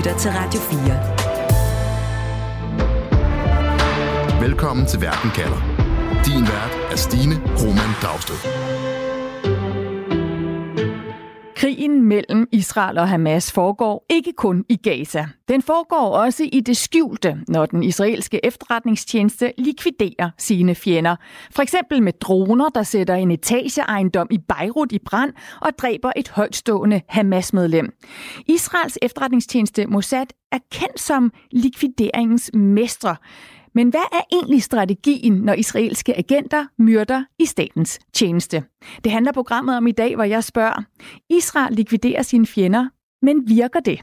lytter til Radio 4. Velkommen til Verden kalder. Din vært er Stine Roman Dragsted. Krigen mellem Israel og Hamas foregår ikke kun i Gaza. Den foregår også i det skjulte, når den israelske efterretningstjeneste likviderer sine fjender. For eksempel med droner, der sætter en etageejendom i Beirut i brand og dræber et højtstående Hamas-medlem. Israels efterretningstjeneste Mossad er kendt som likvideringens mestre. Men hvad er egentlig strategien, når israelske agenter myrder i statens tjeneste? Det handler programmet om i dag, hvor jeg spørger, Israel likviderer sine fjender, men virker det?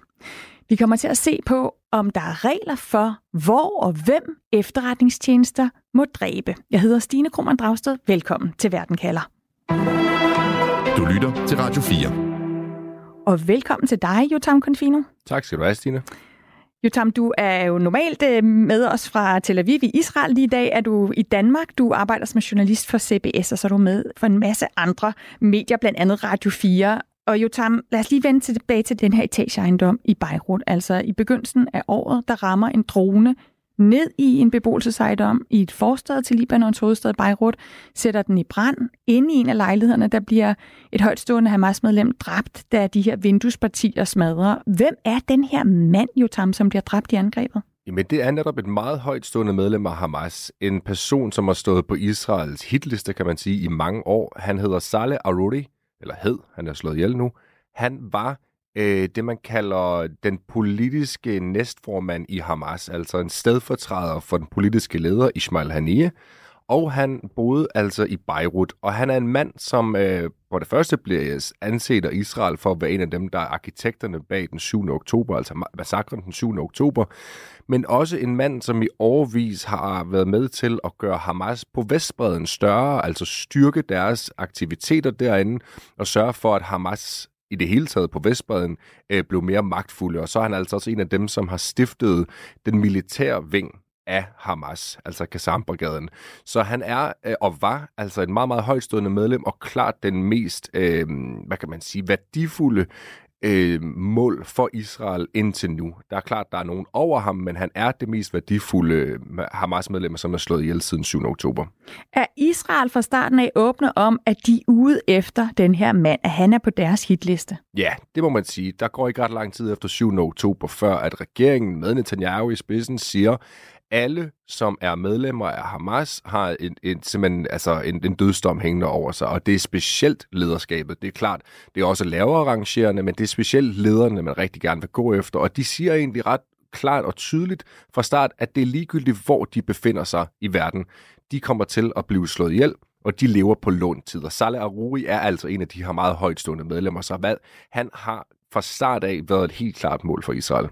Vi kommer til at se på, om der er regler for, hvor og hvem efterretningstjenester må dræbe. Jeg hedder Stine Krohmann Dragsted. Velkommen til Verden kalder. Du lytter til Radio 4. Og velkommen til dig, Jotam Confino. Tak skal du have, Stine. Jotam, du er jo normalt øh, med os fra Tel Aviv i Israel. Lige i dag er du i Danmark. Du arbejder som journalist for CBS, og så er du med for en masse andre medier, blandt andet Radio 4. Og Jotam, lad os lige vende tilbage til den her etageejendom i Beirut. Altså i begyndelsen af året, der rammer en drone ned i en beboelsesejendom i et forstad til Libanons hovedstad Beirut, sætter den i brand. Inde i en af lejlighederne, der bliver et højtstående Hamas-medlem dræbt, da de her vinduespartier smadrer. Hvem er den her mand, Jotam, som bliver dræbt i angrebet? Jamen, det er netop et meget højtstående medlem af Hamas. En person, som har stået på Israels hitliste, kan man sige, i mange år. Han hedder Saleh Aruri, eller hed, han er slået ihjel nu. Han var øh, det, man kalder den politiske næstformand i Hamas, altså en stedfortræder for den politiske leder Ismail Haniyeh. Og han boede altså i Beirut, og han er en mand, som øh, på det første bliver anset af Israel for at være en af dem, der er arkitekterne bag den 7. oktober, altså massakren den 7. oktober, men også en mand, som i overvis har været med til at gøre Hamas på Vestbreden større, altså styrke deres aktiviteter derinde, og sørge for, at Hamas i det hele taget på Vestbreden øh, blev mere magtfulde, og så er han altså også en af dem, som har stiftet den militære ving af Hamas, altså Kassambrigaden. Så han er øh, og var altså et meget, meget højstående medlem, og klart den mest, øh, hvad kan man sige, værdifulde øh, mål for Israel indtil nu. Der er klart, der er nogen over ham, men han er det mest værdifulde øh, Hamas-medlem, som er slået ihjel siden 7. oktober. Er Israel fra starten af åbne om, at de er ude efter den her mand, at han er på deres hitliste? Ja, det må man sige. Der går ikke ret lang tid efter 7. oktober, før at regeringen med Netanyahu i spidsen siger, alle, som er medlemmer af Hamas, har en, en, simpelthen altså en, en dødsdom hængende over sig, og det er specielt lederskabet. Det er klart, det er også lavere rangerende, men det er specielt lederne, man rigtig gerne vil gå efter, og de siger egentlig ret klart og tydeligt fra start, at det er ligegyldigt, hvor de befinder sig i verden. De kommer til at blive slået ihjel, og de lever på låntider. Saleh Aruri er altså en af de her meget højtstående medlemmer, så hvad, han har fra start af været et helt klart mål for Israel.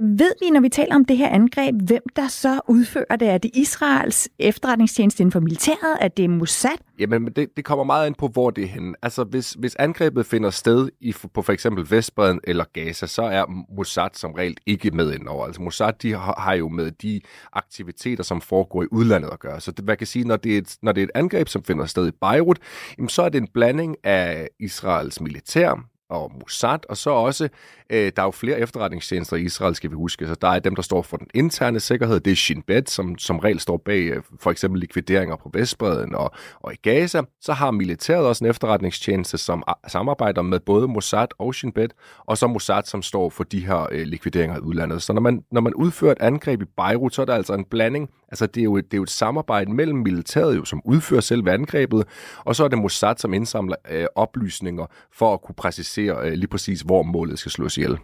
Ved vi, når vi taler om det her angreb, hvem der så udfører det? Er det Israels efterretningstjeneste inden for militæret? Er det Mossad? Jamen, det, det kommer meget ind på, hvor det er henne. Altså, hvis, hvis angrebet finder sted i, på for eksempel Vestbreden eller Gaza, så er Mossad som regel ikke med indover. Altså, Mossad de har, har jo med de aktiviteter, som foregår i udlandet at gøre. Så det, man kan sige, når det, er et, når det er et angreb, som finder sted i Beirut, jamen, så er det en blanding af Israels militær, og Mossad, og så også, øh, der er jo flere efterretningstjenester i Israel, skal vi huske. Så der er dem, der står for den interne sikkerhed, det er Shin Bet, som som regel står bag øh, for eksempel likvideringer på Vestbreden og, og i Gaza. Så har militæret også en efterretningstjeneste, som samarbejder med både Mossad og Shin Bet, og så Mossad, som står for de her øh, likvideringer i udlandet. Så når man, når man udfører et angreb i Beirut, så er der altså en blanding. Altså det er jo et, det er jo et samarbejde mellem militæret, jo, som udfører selve angrebet, og så er det Mossad, som indsamler øh, oplysninger for at kunne præcisere præcisere øh, lige præcis, hvor målet skal slås ihjel.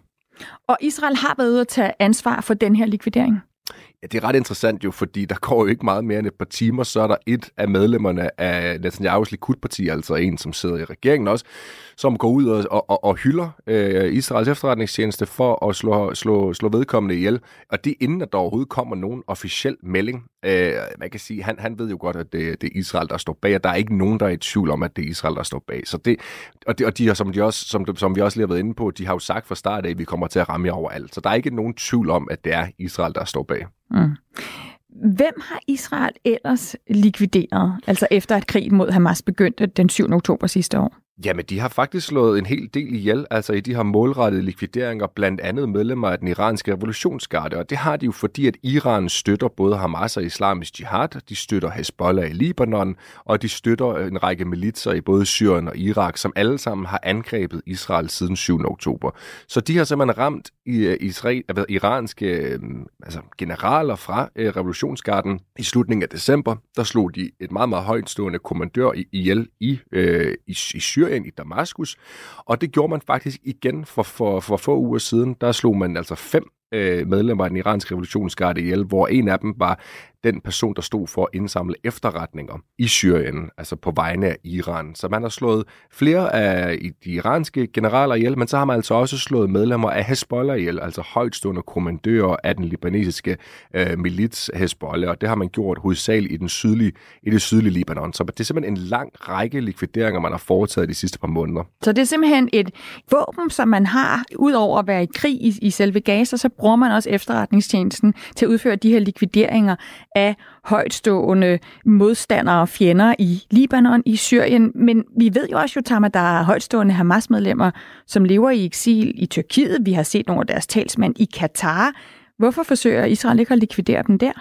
Og Israel har været ude at tage ansvar for den her likvidering? Ja, det er ret interessant jo, fordi der går jo ikke meget mere end et par timer, så er der et af medlemmerne af Netanyahu's Likud-parti, altså en, som sidder i regeringen også, som går ud og, og, og hylder øh, Israels efterretningstjeneste for at slå, slå, slå vedkommende ihjel. Og det inden, at der overhovedet kommer nogen officiel melding. Øh, man kan sige, han, han ved jo godt, at det, det er Israel, der står bag, og der er ikke nogen, der er i tvivl om, at det er Israel, der står bag. Så det, og, det, og de som, de også, som, som vi også lige har været inde på, de har jo sagt fra start af, at vi kommer til at ramme jer overalt. Så der er ikke nogen tvivl om, at det er Israel, der står bag. Mm. Hvem har Israel ellers likvideret, altså efter at krigen mod Hamas begyndte den 7. oktober sidste år? Jamen, de har faktisk slået en hel del ihjel, altså i de har målrettet likvideringer, blandt andet medlemmer af den iranske revolutionsgarde, og det har de jo fordi, at Iran støtter både Hamas og islamisk jihad, de støtter Hezbollah i Libanon, og de støtter øh, en række militser i både Syrien og Irak, som alle sammen har angrebet Israel siden 7. oktober. Så de har simpelthen ramt øh, i, Israel, hvad, iranske øh, altså generaler fra revolutionsgarden i slutningen af december. Der slog de et meget, meget højtstående kommandør ihjel i, øh, i, i Syrien, i Damaskus. Og det gjorde man faktisk igen for, for, for få uger siden. Der slog man altså fem øh, medlemmer af den iranske revolutionsgarde ihjel, hvor en af dem var den person, der stod for at indsamle efterretninger i Syrien, altså på vegne af Iran. Så man har slået flere af de iranske generaler ihjel, men så har man altså også slået medlemmer af Hezbollah ihjel, altså højtstående kommandører af den libanesiske øh, milits Hezbollah, og det har man gjort hovedsageligt i, den sydlige, i det sydlige Libanon. Så det er simpelthen en lang række likvideringer, man har foretaget de sidste par måneder. Så det er simpelthen et våben, som man har, udover at være i krig i, i selve Gaza, så bruger man også efterretningstjenesten til at udføre de her likvideringer af højtstående modstandere og fjender i Libanon, i Syrien. Men vi ved jo også, Jotama, der er højtstående Hamas-medlemmer, som lever i eksil i Tyrkiet. Vi har set nogle af deres talsmænd i Katar. Hvorfor forsøger Israel ikke at likvidere dem der?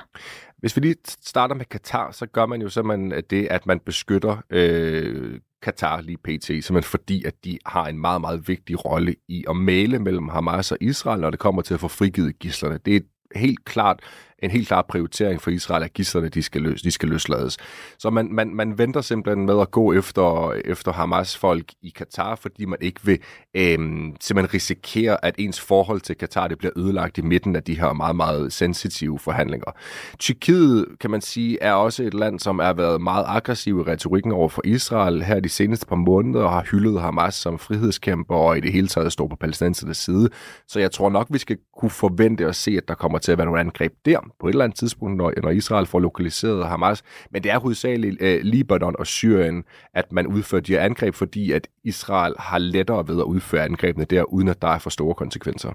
Hvis vi lige starter med Katar, så gør man jo simpelthen det, at man beskytter øh, Katar lige pt, simpelthen fordi, at de har en meget, meget vigtig rolle i at male mellem Hamas og Israel, når det kommer til at få frigivet gislerne. Det er helt klart en helt klar prioritering for Israel, at gidslerne de skal, løs, de skal løslades. Så man, man, man venter simpelthen med at gå efter, efter Hamas-folk i Katar, fordi man ikke vil øh, simpelthen risikere, at ens forhold til Katar det bliver ødelagt i midten af de her meget, meget sensitive forhandlinger. Tyrkiet, kan man sige, er også et land, som har været meget aggressiv i retorikken over for Israel her de seneste par måneder, og har hyldet Hamas som frihedskæmper, og i det hele taget står på palæstinensernes side. Så jeg tror nok, vi skal kunne forvente at se, at der kommer til at være nogle angreb der på et eller andet tidspunkt, når, når Israel får lokaliseret Hamas. Men det er hovedsageligt øh, Libanon og Syrien, at man udfører de her angreb, fordi at Israel har lettere ved at udføre angrebene der, uden at der er for store konsekvenser.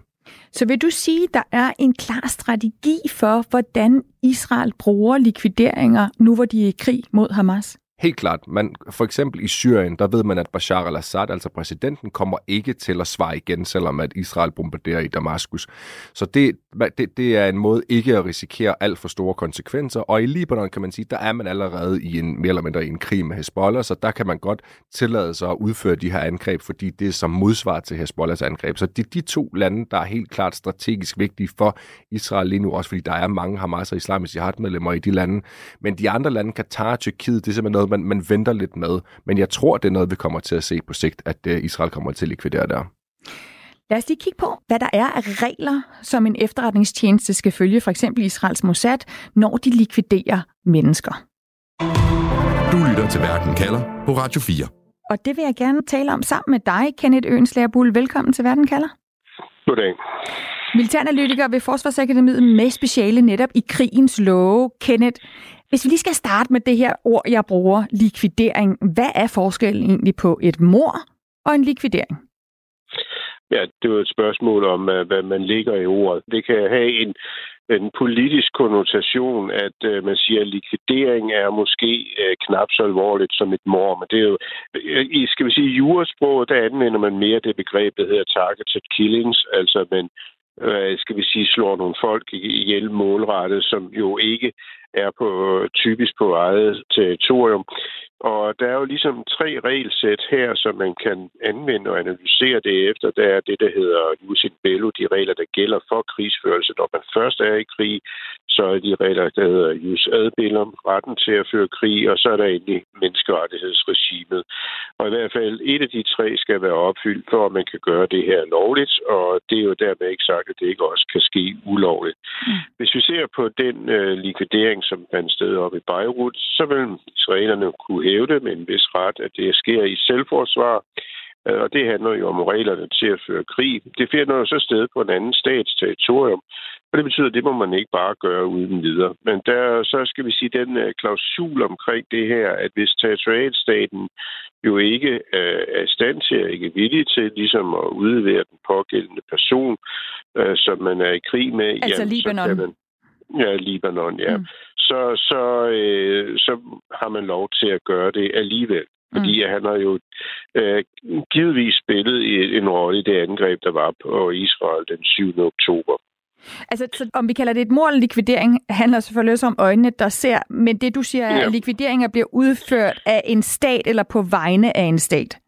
Så vil du sige, at der er en klar strategi for, hvordan Israel bruger likvideringer, nu hvor de er i krig mod Hamas? Helt klart. Man, for eksempel i Syrien, der ved man, at Bashar al-Assad, altså præsidenten, kommer ikke til at svare igen, selvom at Israel bombarderer i Damaskus. Så det, det, det er en måde ikke at risikere alt for store konsekvenser. Og i Libanon kan man sige, der er man allerede i en mere eller mindre i en krig med Hezbollah, så der kan man godt tillade sig at udføre de her angreb, fordi det er som modsvar til Hezbollahs angreb. Så det er de to lande, der er helt klart strategisk vigtige for Israel lige nu, også fordi der er mange Hamas og islamiske jihad-medlemmer i de lande. Men de andre lande, Katar og Tyrkiet, det er simpelthen noget, noget, man, man venter lidt med. Men jeg tror, det er noget, vi kommer til at se på sigt, at uh, Israel kommer til at likvidere der. Lad os lige kigge på, hvad der er af regler, som en efterretningstjeneste skal følge, for eksempel Israels Mossad, når de likviderer mennesker. Du lytter til Verden kalder på Radio 4. Og det vil jeg gerne tale om sammen med dig, Kenneth Øenslagerbull. Velkommen til Verden kalder. Goddag. Militæranalytiker ved Forsvarsakademiet med speciale netop i krigens love. Kenneth, hvis vi lige skal starte med det her ord, jeg bruger, likvidering. Hvad er forskellen egentlig på et mor og en likvidering? Ja, det er et spørgsmål om, øh, hvad man ligger i ordet. Det kan have en, en politisk konnotation, at øh, man siger, at likvidering er måske øh, knap så alvorligt som et mor. Men det er jo, øh, i skal vi sige, jurasprog, der anvender man mere det begreb, der hedder targeted killings, altså man øh, skal vi sige, slår nogle folk ihjel målrettet, som jo ikke er på typisk på eget territorium. Og der er jo ligesom tre regelsæt her, som man kan anvende og analysere det efter. Der er det, der hedder jus in bello, de regler, der gælder for krigsførelse. Når man først er i krig, så er de regler, der hedder jus ad bellum, retten til at føre krig, og så er der egentlig menneskerettighedsregimet. Og i hvert fald et af de tre skal være opfyldt, for at man kan gøre det her lovligt, og det er jo dermed ikke sagt, at det ikke også kan ske ulovligt. Mm. Hvis vi ser på den øh, likvidering, som fandt sted op i Beirut, så vil israelerne kunne hævde med en vis ret, at det sker i selvforsvar, øh, og det handler jo om reglerne til at føre krig. Det finder jo så sted på en anden stats territorium, og det betyder, at det må man ikke bare gøre uden videre. Men der, så skal vi sige, den øh, klausul omkring det her, at hvis territorialstaten jo ikke øh, er i stand til, ikke er villig til ligesom at udlevere den pågældende person, som man er i krig med, altså jamen, Libanon. så kan man, Ja, Libanon, ja. Mm. Så, så, øh, så har man lov til at gøre det alligevel. Fordi mm. han har jo øh, givetvis spillet en rolle i det angreb, der var på Israel den 7. oktober. Altså, så om vi kalder det et mål likvidering, handler selvfølgelig også om øjnene, der ser, men det du siger, er, ja. at likvideringer bliver udført af en stat eller på vegne af en stat.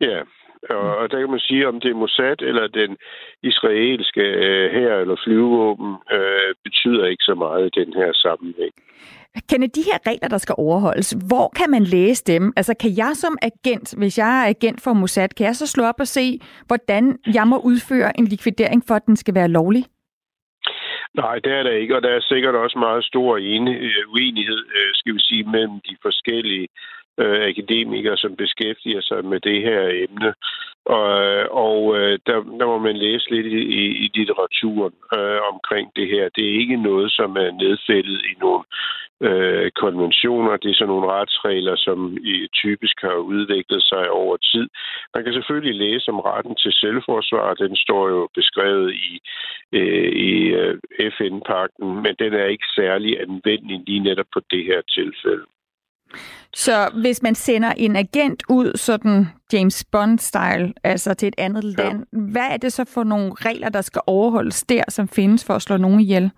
Ja, og der kan man sige, om det er Mossad eller den israelske øh, her eller flyvevåben, øh, betyder ikke så meget i den her sammenhæng. Kan de her regler, der skal overholdes, hvor kan man læse dem? Altså kan jeg som agent, hvis jeg er agent for Mossad, kan jeg så slå op og se, hvordan jeg må udføre en likvidering, for at den skal være lovlig? Nej, det er der ikke, og der er sikkert også meget stor uenighed, øh, skal vi sige, mellem de forskellige øh, akademikere, som beskæftiger sig med det her emne. Og, øh, og øh, der, der må man læse lidt i, i, i litteraturen øh, omkring det her. Det er ikke noget, som er nedfældet i nogle øh, konventioner. Det er sådan nogle retsregler, som i, typisk har udviklet sig over tid. Man kan selvfølgelig læse om retten til selvforsvar. Den står jo beskrevet i, øh, i øh, FN-pakten, men den er ikke særlig anvendelig lige netop på det her tilfælde. Så hvis man sender en agent ud, sådan James Bond-style, altså til et andet ja. land, hvad er det så for nogle regler, der skal overholdes der, som findes for at slå nogen ihjel?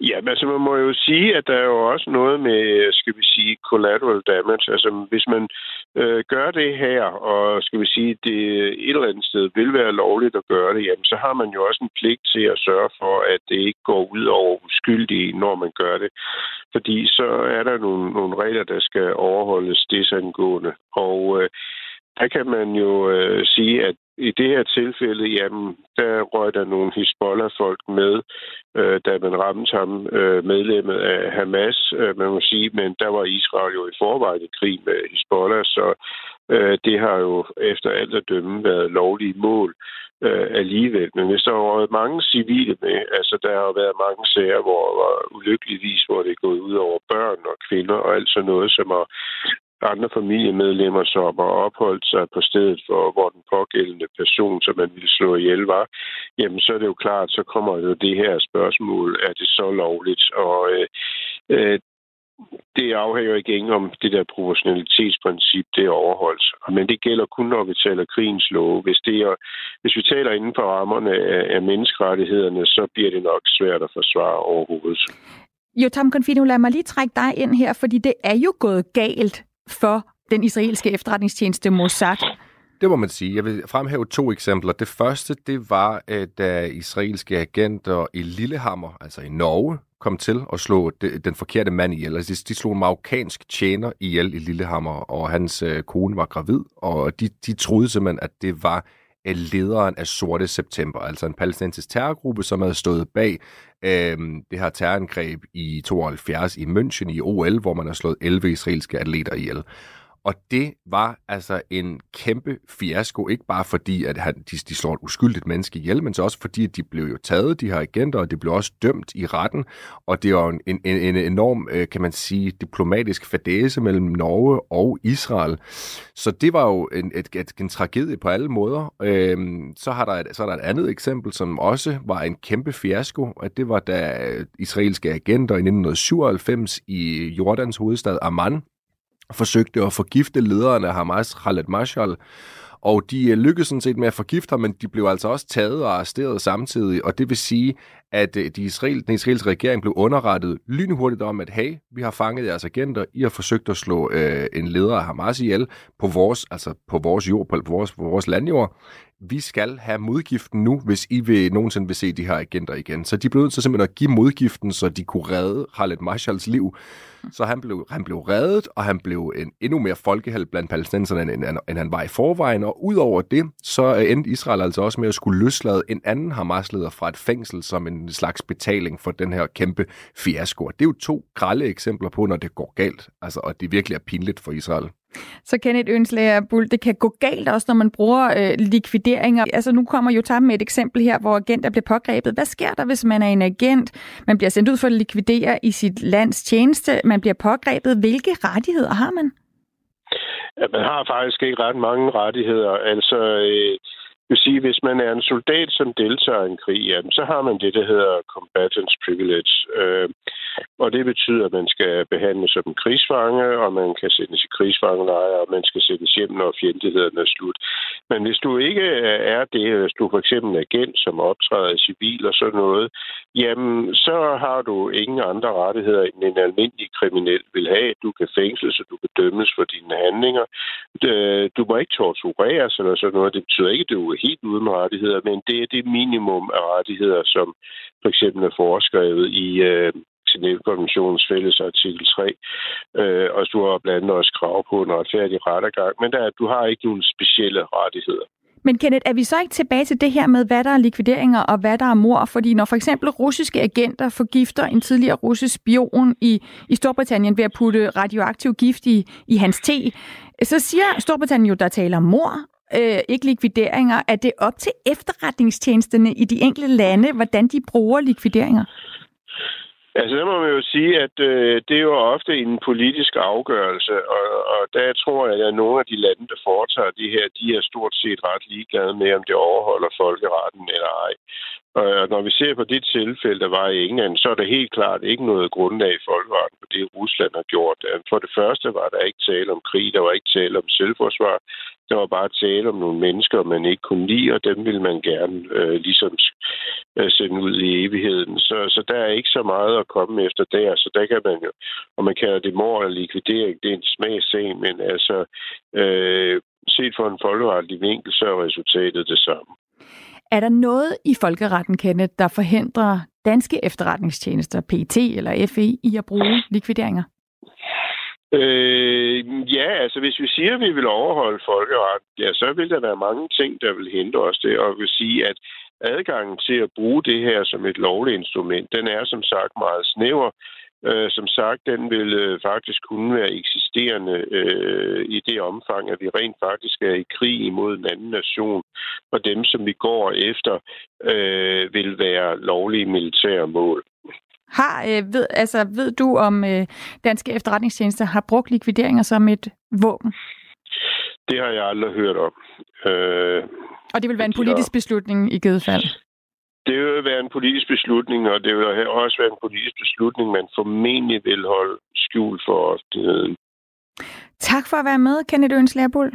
Ja, men altså man må jo sige, at der er jo også noget med, skal vi sige, collateral damage. Altså hvis man øh, gør det her, og skal vi sige, det et eller andet sted vil være lovligt at gøre det, jamen så har man jo også en pligt til at sørge for, at det ikke går ud over uskyldige, når man gør det. Fordi så er der nogle, nogle regler, der skal overholdes desangående. Og øh, der kan man jo øh, sige, at i det her tilfælde, jamen, der røg der nogle Hezbollah-folk med, øh, da man ramte ham, øh, medlemmet af Hamas, øh, man må sige, men der var Israel jo i forvejen i krig med Hezbollah, så øh, det har jo efter alt at dømme været lovlige mål øh, alligevel. Men hvis der har været mange civile med, altså der har været mange sager, hvor var ulykkeligvis, hvor det er gået ud over børn og kvinder og alt sådan noget, som har andre familiemedlemmer, som har opholdt sig på stedet for, hvor den pågældende person, som man ville slå ihjel, var, jamen så er det jo klart, så kommer jo det her spørgsmål, er det så lovligt? Og øh, øh, det afhænger igen om det der proportionalitetsprincip, det er overholdt. Men det gælder kun, når vi taler krigens love. Hvis, det er, hvis vi taler inden for rammerne af, af menneskerettighederne, så bliver det nok svært at forsvare overhovedet. Jo, Tom Confino, lad mig lige trække dig ind her, fordi det er jo gået galt for den israelske efterretningstjeneste Mossad. Det må man sige. Jeg vil fremhæve to eksempler. Det første, det var, øh, da israelske agenter i Lillehammer, altså i Norge, kom til at slå den forkerte mand ihjel. Altså, de slog en marokkansk tjener ihjel i Lillehammer, og hans øh, kone var gravid, og de, de troede simpelthen, at det var lederen af Sorte September, altså en palæstinensisk terrorgruppe, som havde stået bag øh, det her terrorangreb i 72 i München i OL, hvor man har slået 11 israelske atleter ihjel. Og det var altså en kæmpe fiasko, ikke bare fordi, at han, de, de slår et uskyldigt menneske ihjel, men så også fordi, at de blev jo taget, de her agenter, og det blev også dømt i retten. Og det var en, en, en enorm, øh, kan man sige, diplomatisk fadese mellem Norge og Israel. Så det var jo en, et, et, en tragedie på alle måder. Øhm, så, har der et, så er der et andet eksempel, som også var en kæmpe fiasko, at det var da øh, israelske agenter i 1997 i Jordans hovedstad Amman forsøgte at forgifte lederen af Hamas, Khaled Mashal, og de øh, lykkedes sådan set med at forgifte ham, men de blev altså også taget og arresteret samtidig, og det vil sige, at øh, de Israel, den israelske regering blev underrettet lynhurtigt om, at hey, vi har fanget jeres agenter, I har forsøgt at slå øh, en leder af Hamas ihjel på vores, altså på vores jord, på vores, på vores landjord vi skal have modgiften nu, hvis I vil, nogensinde vil se de her agenter igen. Så de blev nødt til simpelthen at give modgiften, så de kunne redde Khaled Marshals liv. Så han blev, han blev reddet, og han blev en endnu mere folkeheld blandt palæstinenserne, end, end, end han var i forvejen. Og udover det, så øh, endte Israel altså også med at skulle løslade en anden Hamas-leder fra et fængsel som en slags betaling for den her kæmpe fiasko. Det er jo to grælde eksempler på, når det går galt, altså, og det virkelig er pinligt for Israel. Så Kenneth Ønslager Bull, det kan gå galt også, når man bruger øh, likvideringer. Altså nu kommer jo Tam med et eksempel her, hvor agenter bliver pågrebet. Hvad sker der, hvis man er en agent? Man bliver sendt ud for at likvidere i sit lands tjeneste. Man bliver pågrebet. Hvilke rettigheder har man? Ja, man har faktisk ikke ret mange rettigheder. Altså, øh, vil sige, hvis man er en soldat, som deltager i en krig, jamen, så har man det, der hedder combatants privilege. Øh, og det betyder, at man skal behandles som en krigsfange, og man kan sendes i krigsfangelejre, og man skal sendes hjem, når fjendtligheden er slut. Men hvis du ikke er det, hvis du for eksempel er agent, som optræder i civil og sådan noget, jamen, så har du ingen andre rettigheder, end en almindelig kriminel vil have. Du kan fængsles, og du kan dømmes for dine handlinger. Øh, du må ikke tortureres eller sådan noget. Det betyder ikke, at du helt uden rettigheder, men det er det minimum af rettigheder, som for eksempel er foreskrevet i øh, Genève-konventionens fælles artikel 3. Øh, og du har blandt andet også krav på en retfærdig rettergang, men der, du har ikke nogen specielle rettigheder. Men Kenneth, er vi så ikke tilbage til det her med, hvad der er likvideringer og hvad der er mor? Fordi når for eksempel russiske agenter forgifter en tidligere russisk spion i, i Storbritannien ved at putte radioaktiv gift i, i hans te, så siger Storbritannien jo, der taler om mor, øh, ikke likvideringer. Er det op til efterretningstjenesterne i de enkelte lande, hvordan de bruger likvideringer? Altså, der må man jo sige, at øh, det er jo ofte en politisk afgørelse, og, og der tror jeg, at nogle af de lande, der foretager det her, de er stort set ret ligeglade med, om det overholder folkeretten eller ej. Og når vi ser på det tilfælde, der var i England, så er der helt klart ikke noget grundlag i folkeretten på det, Rusland har gjort. Øh, for det første var der ikke tale om krig, der var ikke tale om selvforsvar. Der var bare tale om nogle mennesker, man ikke kunne lide, og dem ville man gerne øh, ligesom øh, sende ud i evigheden. Så, så der er ikke så meget at komme efter der, så der kan man jo, og man kalder det mor og likvidering, det er en smagsag, men altså øh, set fra en folkeretlig vinkel, så er resultatet det samme. Er der noget i folkeretten, Kenneth, der forhindrer danske efterretningstjenester, PT eller FE, i at bruge likvideringer? Øh, ja, altså hvis vi siger, at vi vil overholde folkeretten, ja, så vil der være mange ting, der vil hindre os det, og vil sige, at adgangen til at bruge det her som et lovligt instrument, den er som sagt meget snæver. Øh, som sagt, den vil øh, faktisk kunne være eksisterende øh, i det omfang, at vi rent faktisk er i krig imod en anden nation, og dem, som vi går efter, øh, vil være lovlige militære mål. Har, øh, ved, altså, ved du, om øh, danske efterretningstjenester har brugt likvideringer som et våben? Det har jeg aldrig hørt om. Øh, og det vil være en politisk beslutning i givet fald? Det vil være en politisk beslutning, og det vil også være en politisk beslutning, man formentlig vil holde skjult for offentligheden. Tak for at være med, Kenneth Øns Lærbul.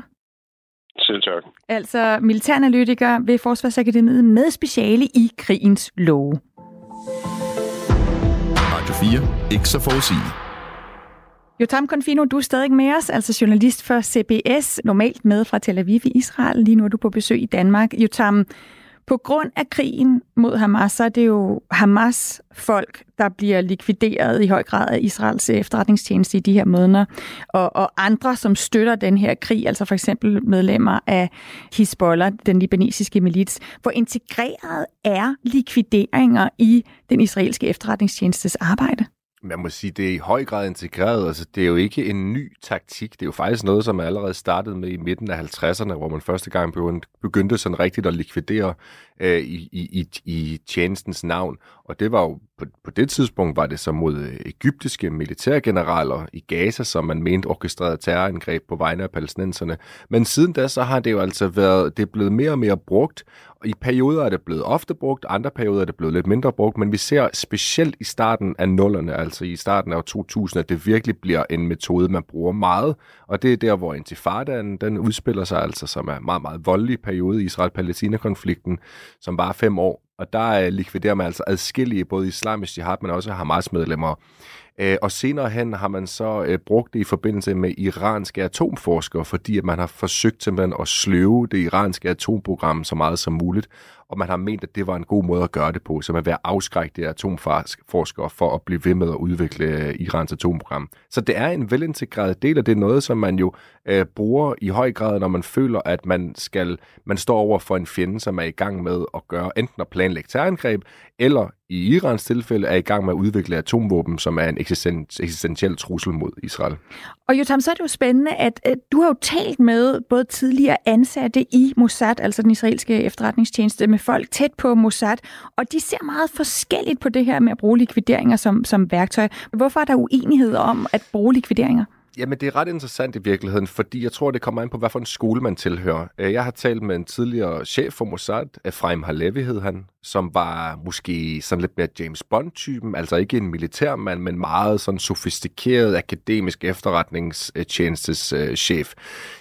Selv tak. Altså militæranalytiker ved Forsvarsakademiet med speciale i krigens love. 4. Ikke så forudsigende. Jotam Konfino, du er stadig med os, altså journalist for CBS, normalt med fra Tel Aviv i Israel. Lige nu er du på besøg i Danmark. Jotam, på grund af krigen mod Hamas, så er det jo Hamas folk, der bliver likvideret i høj grad af Israels efterretningstjeneste i de her måneder, og, og andre, som støtter den her krig, altså for eksempel medlemmer af Hezbollah, den libanesiske milits. Hvor integreret er likvideringer i den israelske efterretningstjenestes arbejde? Man må sige, det er i høj grad integreret. Altså, det er jo ikke en ny taktik. Det er jo faktisk noget, som er allerede startede med i midten af 50'erne, hvor man første gang begyndte sådan rigtigt at likvidere øh, i, i, i tjenestens navn. Og det var jo på, på det tidspunkt var det så mod øh, egyptiske militærgeneraler i Gaza, som man mente orkestrerede terrorangreb på vegne af palæstinenserne. Men siden da, så har det jo altså været, det er blevet mere og mere brugt, og i perioder er det blevet ofte brugt, andre perioder er det blevet lidt mindre brugt, men vi ser specielt i starten af nullerne, altså i starten af 2000, at det virkelig bliver en metode, man bruger meget, og det er der, hvor intifadaen, den udspiller sig altså, som er en meget, meget voldelig periode i Israel-Palæstina-konflikten, som var fem år, og der øh, likviderer man altså adskillige, både islamisk jihad, men også Hamas-medlemmer. Øh, og senere hen har man så øh, brugt det i forbindelse med iranske atomforskere, fordi at man har forsøgt simpelthen at sløve det iranske atomprogram så meget som muligt og man har ment, at det var en god måde at gøre det på, så man vil afskrække de atomforskere for at blive ved med at udvikle øh, Irans atomprogram. Så det er en velintegreret del, og det er noget, som man jo øh, bruger i høj grad, når man føler, at man skal man står over for en fjende, som er i gang med at gøre enten at planlægge terrorangreb, eller i Irans tilfælde er i gang med at udvikle atomvåben, som er en eksistentiel trussel mod Israel. Og Jotam, så er det jo spændende, at, du har jo talt med både tidligere ansatte i Mossad, altså den israelske efterretningstjeneste, med folk tæt på Mossad, og de ser meget forskelligt på det her med at bruge likvideringer som, som værktøj. Hvorfor er der uenighed om at bruge likvideringer? Jamen, det er ret interessant i virkeligheden, fordi jeg tror, det kommer an på, hvad for en skole man tilhører. Øh, jeg har talt med en tidligere chef for Mossad, Efraim Halevi hed han, som var måske sådan lidt mere James Bond-typen, altså ikke en militærmand, men meget sådan sofistikeret akademisk efterretningstjenestes øh, chef,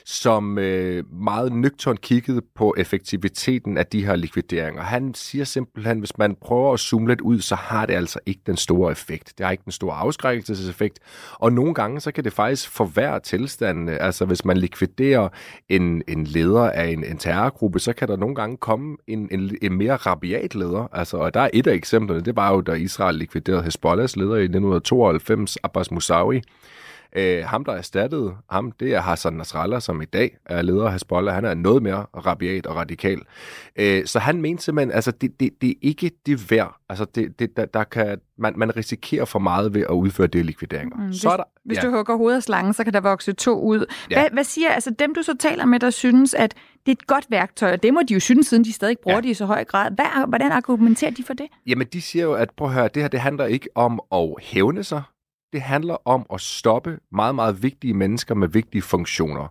som øh, meget nøgtern kiggede på effektiviteten af de her likvideringer. Han siger simpelthen, hvis man prøver at zoome lidt ud, så har det altså ikke den store effekt. Det har ikke den store afskrækkelseseffekt, og nogle gange så kan det faktisk forværre tilstandene. Altså hvis man likviderer en, en leder af en, en terrorgruppe, så kan der nogle gange komme en, en, en mere rabiat leder. Altså, og der er et af eksemplerne, det var jo, da Israel likviderede Hezbollahs leder i 1992, Abbas Musawi. Øh, ham, der erstattede ham, det er Hassan Nasrallah, som i dag er leder af Hezbollah. Han er noget mere rabiat og radikal. Øh, så han mente simpelthen, altså det, det, det er ikke det værd. Altså det, det, der, der kan, man, man risikerer for meget ved at udføre det likvideringer. Mm, så hvis, er der, hvis ja. du hugger hovedet af slangen, så kan der vokse to ud. Hvad, ja. hvad siger altså dem, du så taler med, der synes, at det er et godt værktøj, og det må de jo synes, siden de stadig bruger ja. det i så høj grad. Hvad, hvordan argumenterer de for det? Jamen, de siger jo, at prøv at høre, det her det handler ikke om at hævne sig det handler om at stoppe meget, meget vigtige mennesker med vigtige funktioner.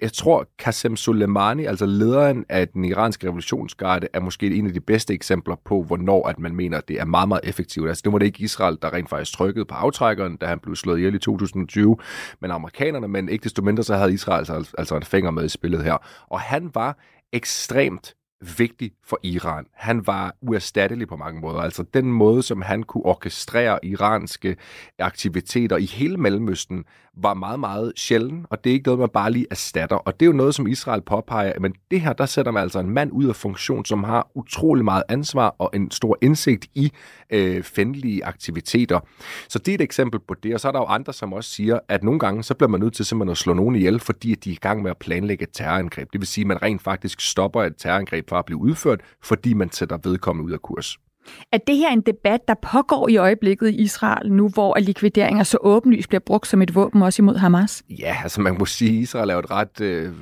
Jeg tror, Qasem Soleimani, altså lederen af den iranske revolutionsgarde, er måske en af de bedste eksempler på, hvornår at man mener, at det er meget, meget effektivt. Altså, det var det ikke Israel, der rent faktisk trykkede på aftrækkeren, da han blev slået ihjel i 2020, men amerikanerne, men ikke desto mindre, så havde Israel altså, altså en finger med i spillet her. Og han var ekstremt vigtig for Iran. Han var uerstattelig på mange måder. Altså den måde, som han kunne orkestrere iranske aktiviteter i hele Mellemøsten, var meget, meget sjælden, og det er ikke noget, man bare lige erstatter. Og det er jo noget, som Israel påpeger, men det her, der sætter man altså en mand ud af funktion, som har utrolig meget ansvar og en stor indsigt i øh, fændelige aktiviteter. Så det er et eksempel på det, og så er der jo andre, som også siger, at nogle gange, så bliver man nødt til simpelthen at slå nogen ihjel, fordi de er i gang med at planlægge et terrorangreb. Det vil sige, at man rent faktisk stopper et terrorangreb fra at blive udført, fordi man sætter vedkommende ud af kurs. Er det her en debat, der pågår i øjeblikket i Israel nu, hvor likvideringer så åbenlyst bliver brugt som et våben også imod Hamas? Ja, altså man må sige, at Israel er jo et ret øh,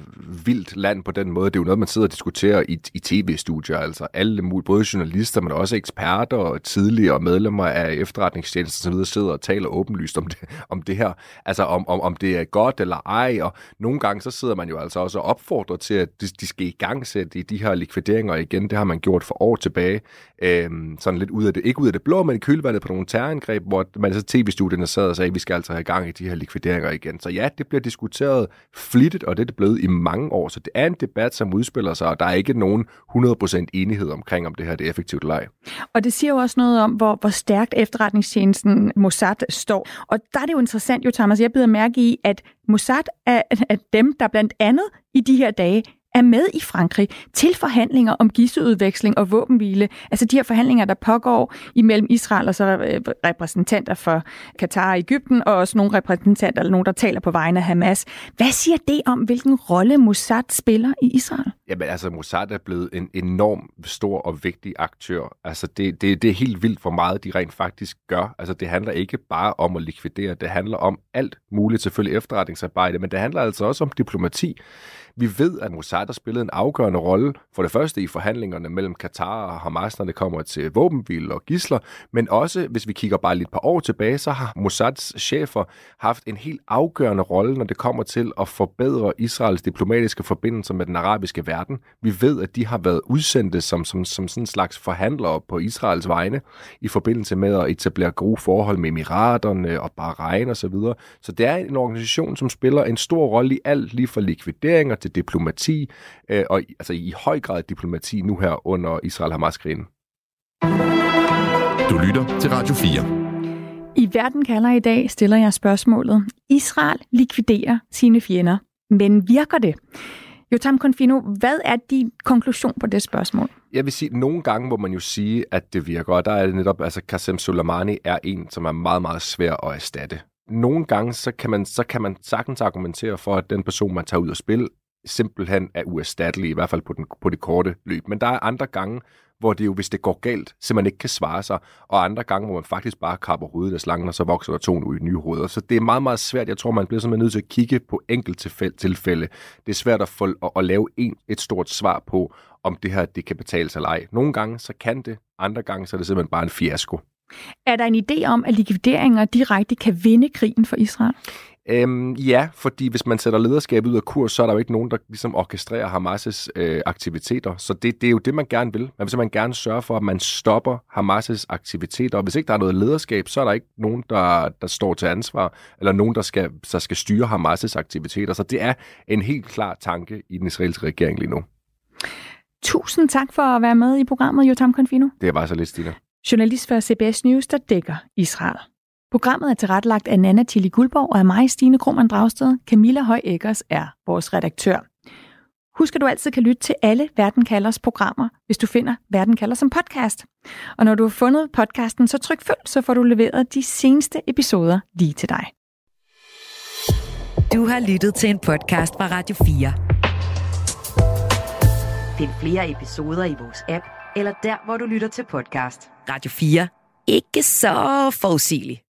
vildt land på den måde. Det er jo noget, man sidder og diskuterer i, i tv-studier. Altså alle mulige, både journalister, men også eksperter og tidligere medlemmer af efterretningstjenesten osv. sidder og taler åbenlyst om det, om det her. Altså om, om, om det er godt eller ej. Og nogle gange så sidder man jo altså også og opfordrer til, at de, de skal i gang sætte de her likvideringer igen. Det har man gjort for år tilbage. Øh, sådan lidt ud af det, ikke ud af det blå, men i kølvandet på nogle terrorangreb, hvor man så tv-studierne sad og sagde, at vi skal altså have gang i de her likvideringer igen. Så ja, det bliver diskuteret flittigt, og det er det blevet i mange år. Så det er en debat, som udspiller sig, og der er ikke nogen 100% enighed omkring, om det her det er effektivt eller ej. Og det siger jo også noget om, hvor, hvor stærkt efterretningstjenesten Mossad står. Og der er det jo interessant, jo Thomas, jeg bider mærke i, at Mossad er, er dem, der blandt andet i de her dage er med i Frankrig til forhandlinger om gisseudveksling og våbenhvile. Altså de her forhandlinger, der pågår imellem Israel og så øh, repræsentanter for Katar og Ægypten, og også nogle repræsentanter, eller nogen, der taler på vegne af Hamas. Hvad siger det om, hvilken rolle Mossad spiller i Israel? Jamen altså, Mossad er blevet en enorm stor og vigtig aktør. Altså det, det, det er helt vildt, hvor meget de rent faktisk gør. Altså det handler ikke bare om at likvidere, det handler om alt muligt, selvfølgelig efterretningsarbejde, men det handler altså også om diplomati. Vi ved, at Mossad har spillet en afgørende rolle, for det første i forhandlingerne mellem Katar og Hamas, når det kommer til våbenhvile og gisler, men også, hvis vi kigger bare lidt par år tilbage, så har Mossads chefer haft en helt afgørende rolle, når det kommer til at forbedre Israels diplomatiske forbindelser med den arabiske verden. Vi ved, at de har været udsendte som, som, som sådan en slags forhandlere på Israels vegne i forbindelse med at etablere gode forhold med Emiraterne og Bahrain osv. Så, videre. så det er en organisation, som spiller en stor rolle i alt, lige fra likvideringer til diplomati, øh, og altså i høj grad diplomati nu her under Israel-Hamas-krigen. Du lytter til Radio 4. I Verden kalder i dag stiller jeg spørgsmålet. Israel likviderer sine fjender, men virker det? Jotam Confino, hvad er din konklusion på det spørgsmål? Jeg vil sige, at nogle gange må man jo sige, at det virker, og der er det netop, altså Qasem Soleimani er en, som er meget, meget svær at erstatte. Nogle gange, så kan man, så kan man sagtens argumentere for, at den person, man tager ud og spil, simpelthen er uerstattelig, i hvert fald på, den, på det korte løb. Men der er andre gange, hvor det jo, hvis det går galt, så man ikke kan svare sig, og andre gange, hvor man faktisk bare kapper hovedet af slangen, og så vokser der to nye hoveder. Så det er meget, meget svært. Jeg tror, man bliver simpelthen nødt til at kigge på enkelt tilfælde. Det er svært at, få, at, at lave en, et stort svar på, om det her det kan betale sig eller ej. Nogle gange, så kan det. Andre gange, så er det simpelthen bare en fiasko. Er der en idé om, at likvideringer direkte kan vinde krigen for Israel? Øhm, ja, fordi hvis man sætter lederskabet ud af kurs, så er der jo ikke nogen, der ligesom orkestrerer Hamas' øh, aktiviteter. Så det, det er jo det, man gerne vil. Man vil simpelthen gerne sørge for, at man stopper Hamas' aktiviteter. Og hvis ikke der er noget lederskab, så er der ikke nogen, der, der står til ansvar, eller nogen, der skal, der skal styre Hamas' aktiviteter. Så det er en helt klar tanke i den israelske regering lige nu. Tusind tak for at være med i programmet, Jotam Confino. Det var så lidt, Stina. Journalist for CBS News, der dækker Israel. Programmet er tilrettelagt af Nana Tilly Guldborg og af mig, Stine Krohmann Dragsted. Camilla Høj Eggers er vores redaktør. Husk, at du altid kan lytte til alle Verden Kalders programmer, hvis du finder Verden Kalder som podcast. Og når du har fundet podcasten, så tryk følg, så får du leveret de seneste episoder lige til dig. Du har lyttet til en podcast fra Radio 4. Find flere episoder i vores app, eller der, hvor du lytter til podcast. Radio 4. Ikke så forudsigeligt.